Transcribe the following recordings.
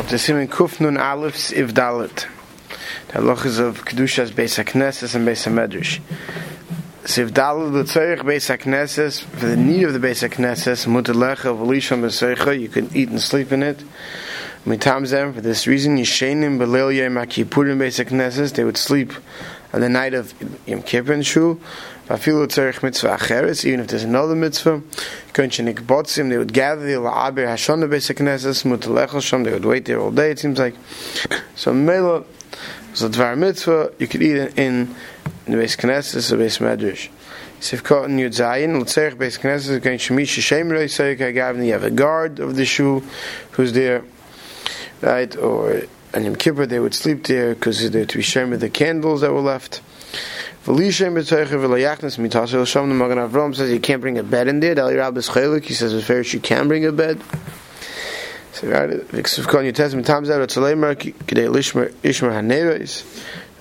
Auf der Simen Kuf nun Alef If Dalet. Der of Kedushas Beis and Beis HaMedrash. Sif for the need of the Beis HaKnesses, Mutter Lecha you can eat and sleep in it. Mitam Zem, for this reason, Yishenim B'Leil Yom HaKippurim they would sleep on the night of Yom Kippur in Shul, Mitzvah even if there's another mitzvah, they would gather the they would wait there all day, it seems like. So Mela, so Dvar Mitzvah, you could eat in in the Beis Knesses or Beis Medrash. Sivkot and Yud Zayin, L'tzerich Beis Knesses, going Shemish Shem Reisayik Hagavni, you have a guard of the shul who's there, right, or on Yom Kippur they would sleep there because they're to be shamed with the candles that were left. Avram says you can't bring a bed in there. Dali Rabbis Chelik he says fair you can bring a bed. So right,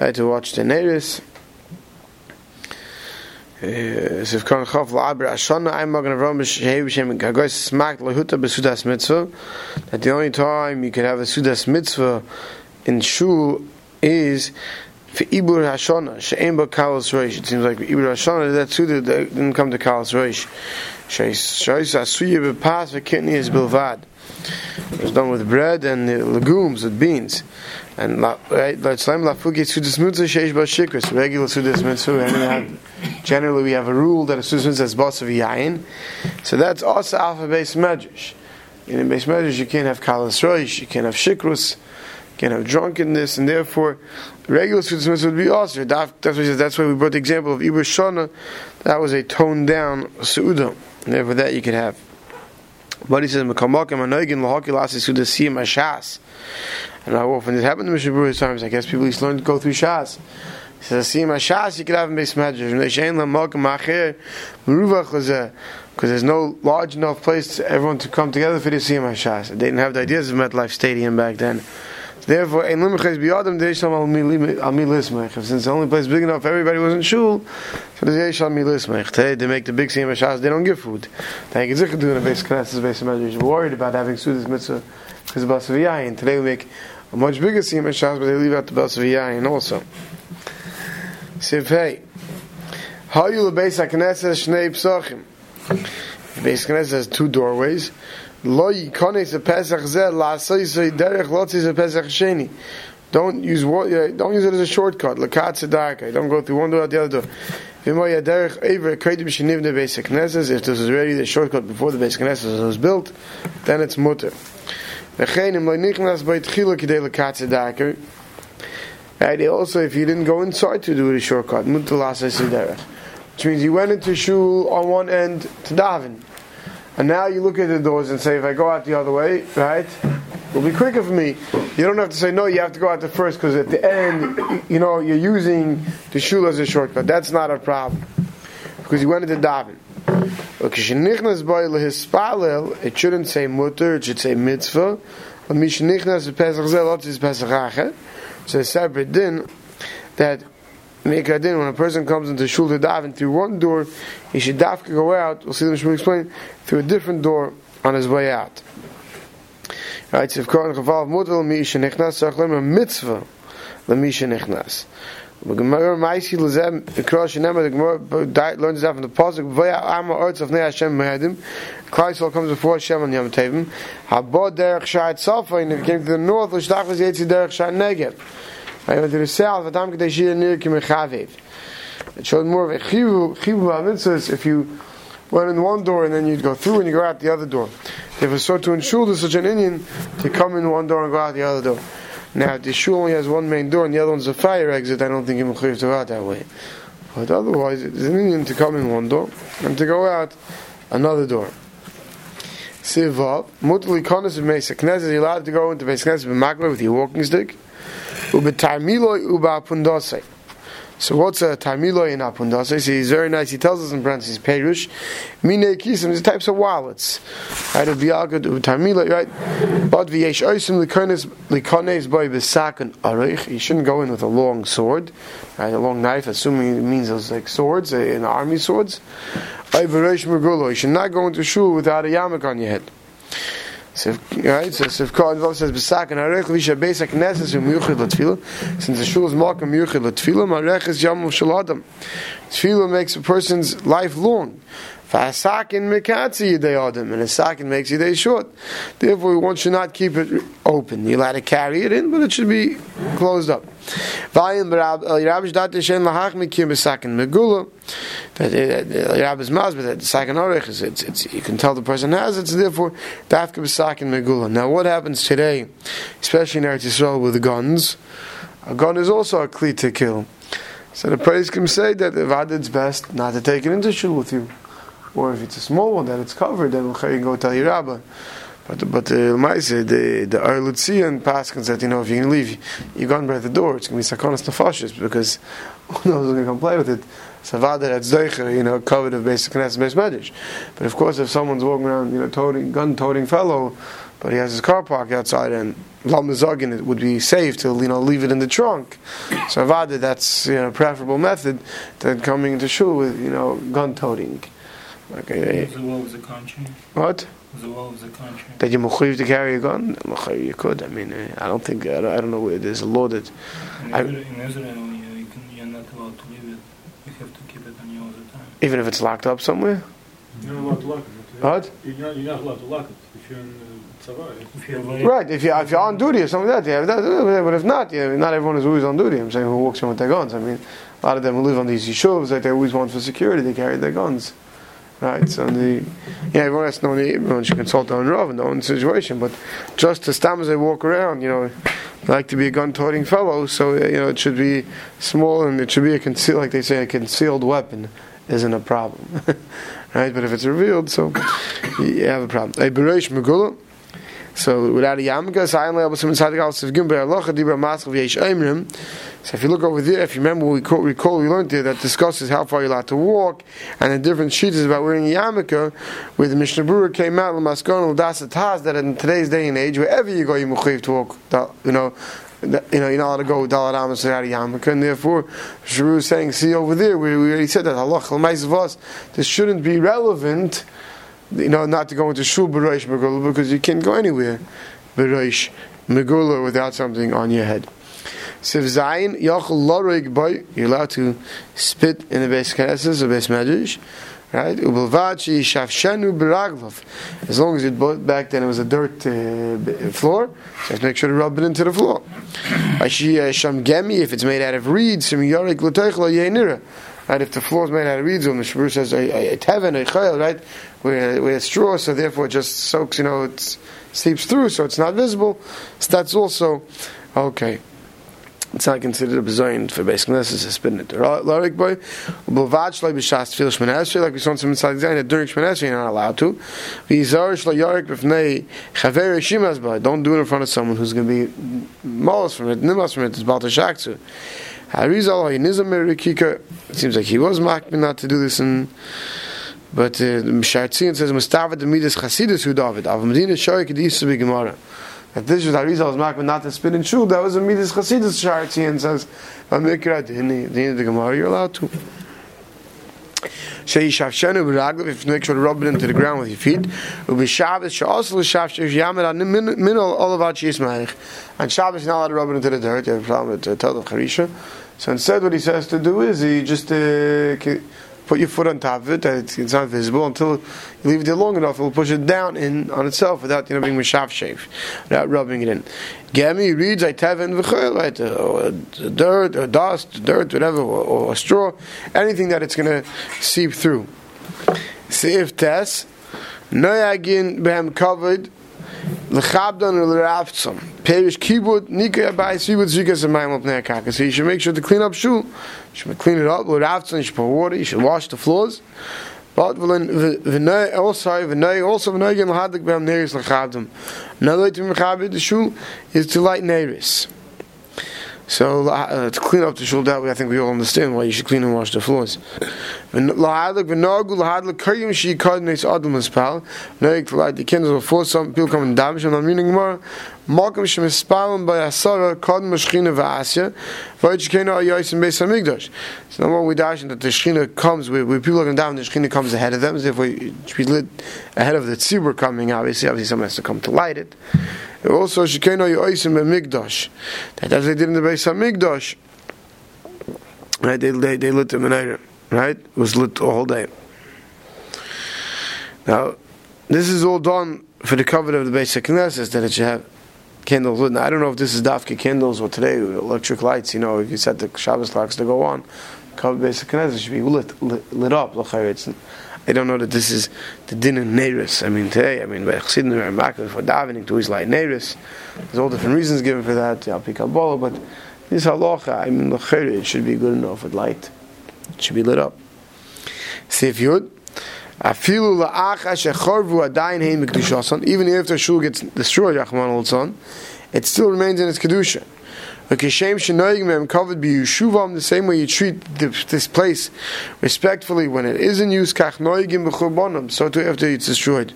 right to watch the neres. Uh, Sivkon Chav La'abra Ashana I'm Magen Avram B'Shehei B'Shem Gagos Smak Lehuta B'Sudas Mitzvah that the only time you could have a Sudas Mitzvah in Shul is for Ibur Hashana She'em Ba Kalas Roish. It seems like Ibur Hashana that Suda didn't come to Kalas Roish. Sheis Asuya V'Kitni is Bilvad. It was done with bread and the legumes with beans. And right Slam Lafuki Sudas Mitzvah Sheish Ba Shikris regular Sudas Mitzvah. And have generally we have a rule that a Sudas Mitzvah is Bas of Yain so that's also alpha based medrash. In a base medrash you can't have Kalas Roish you can't have Shikrus can have drunkenness, and therefore regular mitzvah would be also. That's why, says, that's why we brought the example of Ibr Shana. That was a toned down suuda. Therefore, that you could have. But he says. And how often this happened in Mishaburi's times? I guess people used to learn to go through shas. He says, "Siyam ashas you could have in base medrash." Acher meruvach because there's no large enough place for everyone to come together for the siyam ashas. They didn't have the ideas of MetLife Stadium back then. Therefore, ein limches biyadam deisham al milismech. Since the only place big enough, everybody was in shul. So the deisham milismech. Today they make the big siyam hashas. They don't give food. They get zichah doing a base classes, base measures. Worried about having sudas mitzvah because of basaviyayin. Today we make a much bigger siyam hashas, but they leave out the basaviyayin also. Siv hey. How you the base hakneses shnei psachim. The base knesses has two doorways. Lo yikones a pesach zeh la'asay derech lotzis a pesach sheni. Don't use don't use it as a shortcut. Lakat tzedakah. Don't go through one door out the other door. If this is already the shortcut before the basic Knesset was built, then it's mutter. Right, also, if you didn't go inside to do the shortcut, which means you went into shul on one end to daven, and now you look at the doors and say, if I go out the other way, right, it'll be quicker for me. You don't have to say, no, you have to go out the first, because at the end, you know, you're using the shul as a shortcut. That's not a problem. Because you went into daven. It shouldn't say mutter, it should say mitzvah. But mishnichnas pesach zelot is din when a person comes into shul to daven through one door, he should dafka go out, we'll see the Mishmur explain, through a different door on his way out. Right, so if Kohen Chaval Mutal Mi Shenichnas, Sachlem a mitzvah, the Mi Shenichnas. The Gemara Maisi Lezem, the Krosh Shenema, the Gemara learns that from the Pasuk, Vaya Amma Ortz of Nei Hashem Mehadim, Klaisol comes before Hashem on Yom Tevim, Habo Derech Shai Safa, and if he came to the north, L'shtach was Yetzi Derech Shai Negev. I went to the Kimechaviv. It showed more of a chivu, chivu if you went in one door and then you'd go through and you go out the other door. If it's so to ensure there's such an Indian to come in one door and go out the other door. Now, if the shul only has one main door and the other one's a fire exit, I don't think you can to go out that way. But otherwise, it's an Indian to come in one door and to go out another door. Sivav, mutli konas of Mesa Knesset, you're allowed to go into Mesa Knesset with your walking stick. Ubetarmiloi. So what's a tarmiloi in apundasei? So he's very nice. He tells us in parentheses, perush, mine kisim, these types of wallets. Right, of bialgad, tarmiloi, right? But v'yesh oisim likones, boy besak and arich. You shouldn't go in with a long sword, right, a long knife, assuming it means those like swords, uh, in army swords. You should not go into shul without a yarmulke on your head. Right, so if Kohen says Besak and Arech Visha Besak Neses um Yuchid Latfila, since the shul is Malkam Yuchid Latfila, Marech is Yom Shaladam. Tefillah makes a person's life long. V'asakin mekatzi yidei adam, and a sakin makes yidei short. Therefore, one should not keep it open. You're allowed to carry it in, but it should be closed up. Vayim Rabbi uh, Dati Shen Lahach Mikir Besakin Megula. That Rabbi's Masbet, that Sakin Orech is it's, it's you can tell the person has it. So therefore, Dafka Besakin Megula. Now, what happens today, especially in Eretz Yisrael with guns? A gun is also a kli to kill. So the praise can say that if it's best not to take it into shul with you. Or if it's a small one that it's covered, then you go tell your rabbi. But but the uh, the the Arlutzi and Paskins that you know if you can leave you gone by the door, it's gonna be sakonas nefashis because who knows who's gonna come play with it. Savada that's you know, covered of basic knesset base medrash. But of course, if someone's walking around, you know, toting gun toting fellow, but he has his car parked outside and lamazagin, it would be safe to you know leave it in the trunk. So avada, that's you know preferable method than coming into shul with you know gun toting. Okay. The law of the country. What? The law of the country. That you mechuyev to carry a gun? You could. I mean, I don't think. I don't, I don't know where there's a law that. In I, Israel, in Israel you, can, you're not allowed to leave it. You have to keep it on you all the time. even if it's locked up somewhere. You're not allowed to lock it. What? You're not, you're not allowed to lock it if you're in uh, If you're away, Right. If you if you're on duty or something like that, yeah. That, but if not, yeah, not everyone is always on duty. I'm saying who walks around with their guns. I mean, a lot of them who live on these yeshuvs, like they always want for security, they carry their guns. Right, so the yeah, everyone has know the everyone should consult their own rav their own situation. But just as stam as they walk around, you know, like to be a gun-toting fellow, so uh, you know it should be small and it should be a concealed, like they say, a concealed weapon isn't a problem, right? But if it's revealed, so you have a problem. A. So without a yarmulke, so if you look over there, if you remember, we recall, we learned there that discusses how far you're allowed to walk, and the different sheets about wearing a yarmulke, where the Mishnah Berurah came out, that in today's day and age, wherever you go, you're mechuyev to walk, you know, you know, you're not allowed to go Dalat Amos without a yarmulke, and therefore, Sharu is saying, see over there, we, we already said that, Allah, this shouldn't be relevant, you know, not to go into shul b'roish megula because you can't go anywhere b'roish megula without something on your head. Siv zayin yachol lorig boy. You're allowed to spit in the base knesses or base medrash, right? Ubelvachi shavshenu b'raglav. As long as it back then it was a dirt uh, floor, so make sure to rub it into the floor. Ashi uh, shamgemi if it's made out of reeds, sim yorik l'toichlo yenira. Right, if the floor is made out of reeds, and the Shabur says right, where, where straw, so therefore it just soaks, you know, it seeps through, so it's not visible. So that's also okay. It's not considered a bezoin for basic necessity to spin it. Boy, like we saw in some inside that during shmenesri you're not allowed to. Don't do it in front of someone who's going to be molas from it, nimas from it. It's balta It seems like he was makbin not to do this in. But uh, Shartzian says Mustafa the Midas Chasidus who David. Av Medina Shoy Kedis be Gemara. That this was Harizal was makbin not to spin in shul. That was a Midas Chasidus. Shartzian says Vamikra the the Gemara. You're allowed to. Sheyishavshenu b'raglav, if you make sure to rub it into the ground with your feet. Ubishabbos she'asl l'shavshev yamed an minol olavat yismaich. And Shabbos you're not allowed to rub it into the dirt. You have a problem with the tel of Harisha. So instead, what he says to do is he just uh, put your foot on top of it, that it's not visible until you leave it there long enough, it will push it down in on itself without you know being mishav shave, without rubbing it in. Gemi reads I tevin right? Dirt, or dust, dirt, whatever, or, or straw, anything that it's going to seep through. Seif tes, noyagin behem covered. Lechabdan or leraftzam. Perish kibud nika abai sibud zikas amayim up ne'akaka. So you should make sure to clean up shul. You should clean it up. Leraftzam, you should pour water. You should wash the floors. But v'nei oh, also v'nei also v'nei gen l'hadik b'hem neiris lechabdam. Another way to mechabit the shul is to light neiris. So uh, to clean up the shul that way, I think we all understand why you should clean and wash the floors. The candles before some people come and damage. Reading more. By asara kadm shchina v'asya. Beis. So number one, we dash that the shchina comes, where, where people are going down, the shchina comes ahead of them, as if we lit ahead of the tzibur coming, obviously, obviously someone has to come to light it. Also, shekena yoyim b'migdash. That as they did in the Beis Hamikdash, right? They, they, they lit the menorah, right? It was lit all day. Now, this is all done for the cover of the basic Knesset that it should have candles lit. Now, I don't know if this is dafke candles or today electric lights. You know, if you set the Shabbos clocks to go on, cover basic Knesset should be lit lit, lit up. It's, I don't know that this is the din in Neiris. I mean, today, I mean, by Chassidim are makar for davening to his light Neiris. There's all different reasons given for that, Alpi Kabbalah, but this halacha, I mean, it should be good enough with light. It should be lit up. Sif Yud. Afilu la'acha shecharvu adayin hein mekdushasan. Even the shul gets destroyed, Yachman al it still remains in its kedusha. The same way you treat this place respectfully when it is in use. So too after it's destroyed.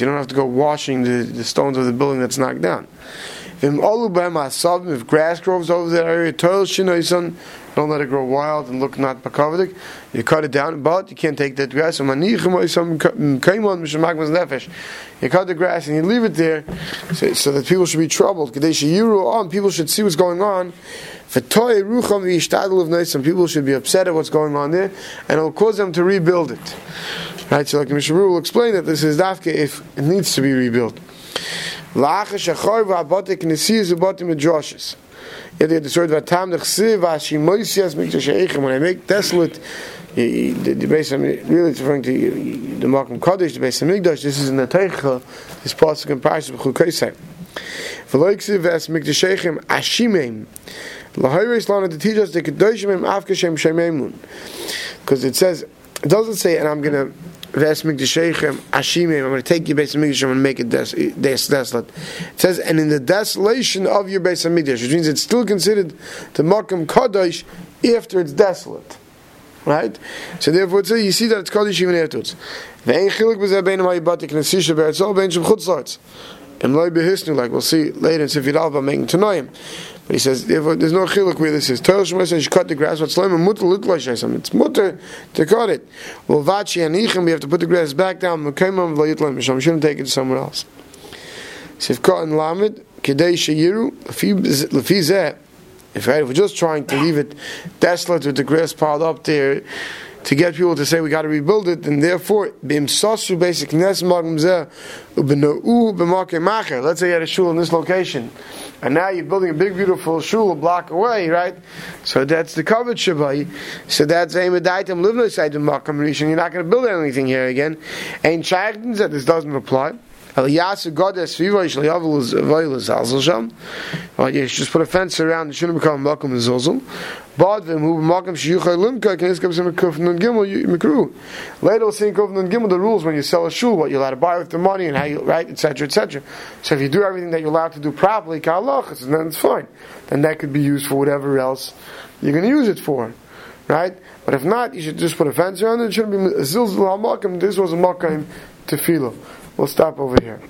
You don't have to go washing the, the stones of the building that's knocked down. If grass grows over that area, don't let it grow wild and look not pakavadik. You cut it down, but you can't take that grass. You cut the grass and you leave it there so, so that people should be troubled. People should see what's going on. Some people should be upset at what's going on there, and it will cause them to rebuild it. Right? So, like Mishnah will explain that this is dafke if it needs to be rebuilt. When I make desolate, the, the base really referring to the Malkum Kodesh, the base of Migdash. This is in the Teicha, this pasuk in Parshas B'chukaisai. V'loiksiv v'as mikdash eichem ashimim. Lahayris lana to teach us the kedoshim im afkashem shememun. Because it says, it doesn't say, and I'm going to Ves Mikdashechem. I'm going to take your base of Mikdash and make it des- des- desolate. It says, and in the desolation of your base of Mikdash, which means it's still considered the Makam Kadosh after it's desolate. Right? So therefore, it's, you see that it's Kadosh even afterwards. Ve'en chilik b'zeh bein ha'yibatik nesisha be'etzol bein shem chutzlarts. And loy behisnu, like we'll see later in Sifir Alba, making Tanoim. But he says, there's no chiluk where this is. Torah Shema says, you cut the grass, what's lema mutter lutlashesam. It's mutter to cut it. Well, vachi anichem, we have to put the grass back down, mekemam v'layitlam, misham, we shouldn't take it to somewhere else. Sifka and lamed, kedei sheyiru, lefi zeh, if, if we're just trying to leave it desolate with the grass piled up there, to get people to say we got to rebuild it, and therefore basic Let's say you had a shul in this location, and now you're building a big beautiful shul a block away, right? So that's the covered shabai. So that's a medaitim live inside the makam. You're not going to build anything here again. Shaykhtin said this doesn't apply. Eliyasu Godes Viva Yishlayavul Zalzal Sham. You just put a fence around. It shouldn't become Malkum Zalzal. But them who Malkum Shiyuchay Limka can come some Kuf Nun Gimel Mikru. Later we'll see in Gimel the rules when you sell a shul, what you're allowed to buy with the money and how you right, etc. etc. So if you do everything that you're allowed to do properly, Kalach, then it's fine. Then that could be used for whatever else you're going to use it for. Right? But if not, you should just put a fence around it. It shouldn't be Zilzal. This was a Malkum Tefillah. We'll stop over here.